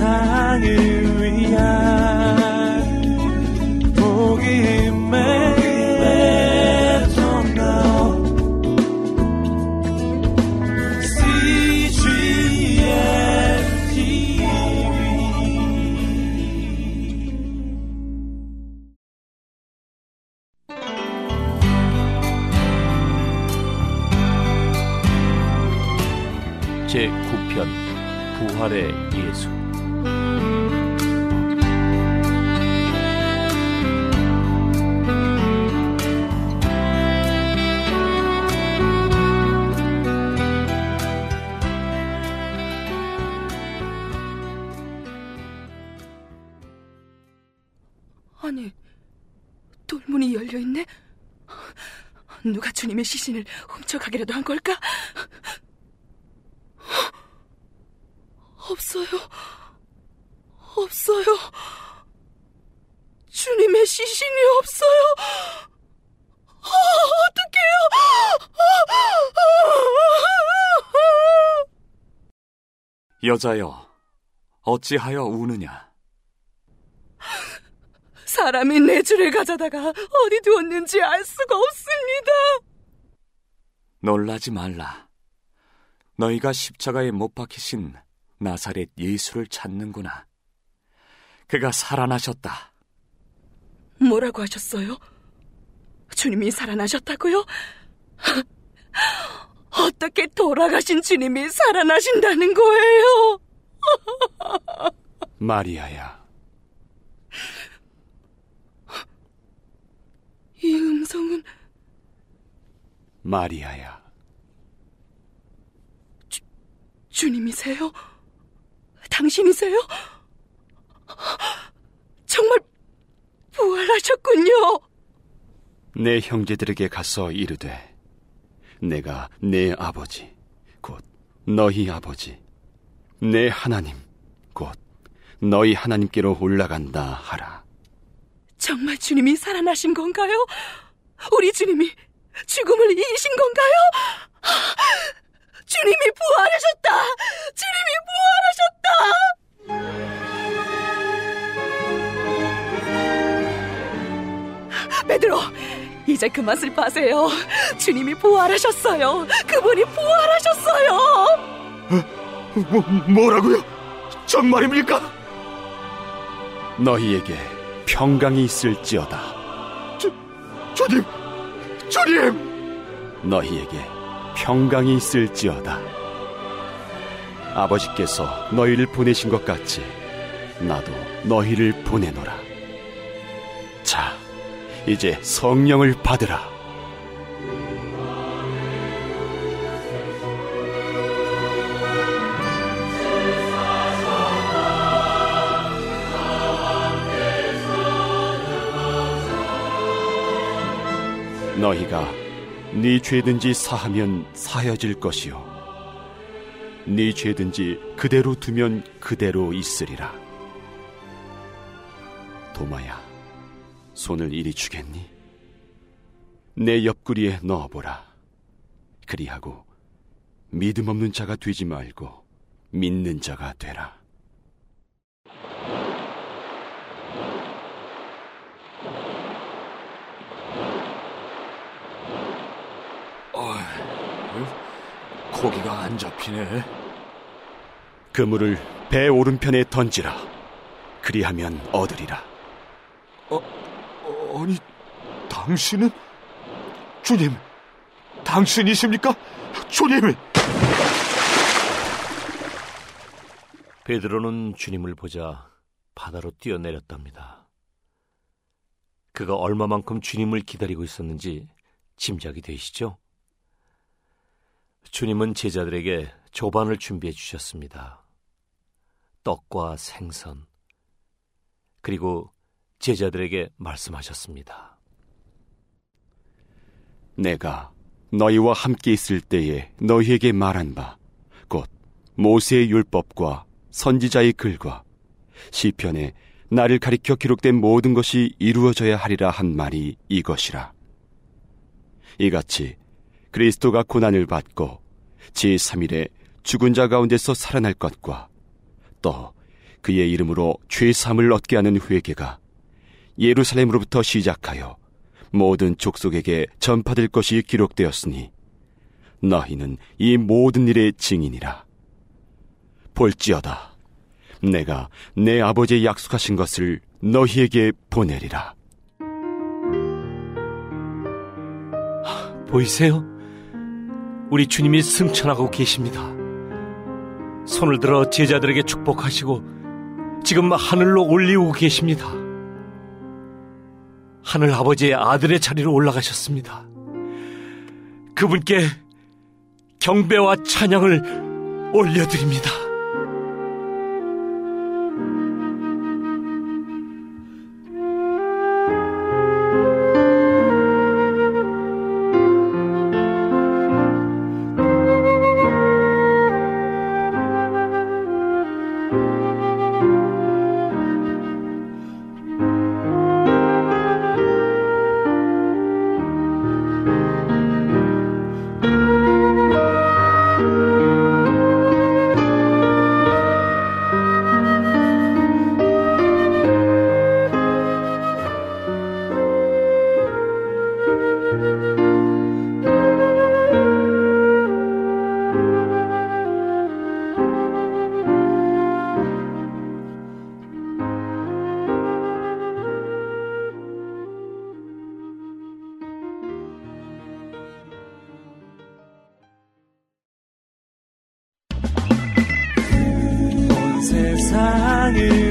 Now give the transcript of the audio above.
세상을 위한 복음의 제9편 부활의 예수 돌문이 열려 있네. 누가 주님의 시신을 훔쳐가기라도 한 걸까? 없어요. 없어요. 주님의 시신이 없어요. 아, 어떡해요. 여자여, 어찌하여 우느냐? 사람이 내 줄을 가져다가 어디 두었는지 알 수가 없습니다. 놀라지 말라. 너희가 십자가에 못 박히신 나사렛 예수를 찾는구나. 그가 살아나셨다. 뭐라고 하셨어요? 주님이 살아나셨다고요? 어떻게 돌아가신 주님이 살아나신다는 거예요? 마리아야. 이 음성은 마리아야. 주님이세요? 당신이세요? 정말 부활하셨군요. 내 형제들에게 가서 이르되 내가 내 아버지 곧 너희 아버지 내 하나님 곧 너희 하나님께로 올라간다 하라. 정말 주님이 살아나신 건가요? 우리 주님이 죽음을 이기신 건가요? 주님이 부활하셨다! 주님이 부활하셨다! 베드로, 이제 그만 슬퍼하세요. 주님이 부활하셨어요. 그분이 부활하셨어요. 뭐, 뭐라고요? 정말입니까? 너희에게 평강이 있을지어다. 주, 주님, 주님! 너희에게 평강이 있을지어다. 아버지께서 너희를 보내신 것 같이 나도 너희를 보내노라. 자, 이제 성령을 받으라. 너희가 네 죄든지 사하면 사여질 것이요. 네 죄든지 그대로 두면 그대로 있으리라. 도마야 손을 이리 주겠니? 내 옆구리에 넣어보라. 그리하고 믿음 없는 자가 되지 말고 믿는 자가 되라 고기가 안 잡히네. 그물을 배 오른편에 던지라. 그리하면 얻으리라. 어, 아니, 당신은? 주님, 당신이십니까? 주님! 베드로는 주님을 보자 바다로 뛰어내렸답니다. 그가 얼마만큼 주님을 기다리고 있었는지 짐작이 되시죠? 주님은 제자들에게 조반을 준비해 주셨습니다. 떡과 생선, 그리고 제자들에게 말씀하셨습니다. 내가 너희와 함께 있을 때에 너희에게 말한 바, 곧 모세의 율법과 선지자의 글과 시편에 나를 가리켜 기록된 모든 것이 이루어져야 하리라 한 말이 이것이라. 이같이 그리스도가 고난을 받고 제3일에 죽은 자 가운데서 살아날 것과 또 그의 이름으로 죄삼을 얻게 하는 회개가 예루살렘으로부터 시작하여 모든 족속에게 전파될 것이 기록되었으니 너희는 이 모든 일의 증인이라. 볼지어다. 내가 내 아버지의 약속하신 것을 너희에게 보내리라. 보이세요? 우리 주님이 승천하고 계십니다. 손을 들어 제자들에게 축복하시고 지금 하늘로 올리고 계십니다. 하늘 아버지의 아들의 자리로 올라가셨습니다. 그분께 경배와 찬양을 올려드립니다. 세상을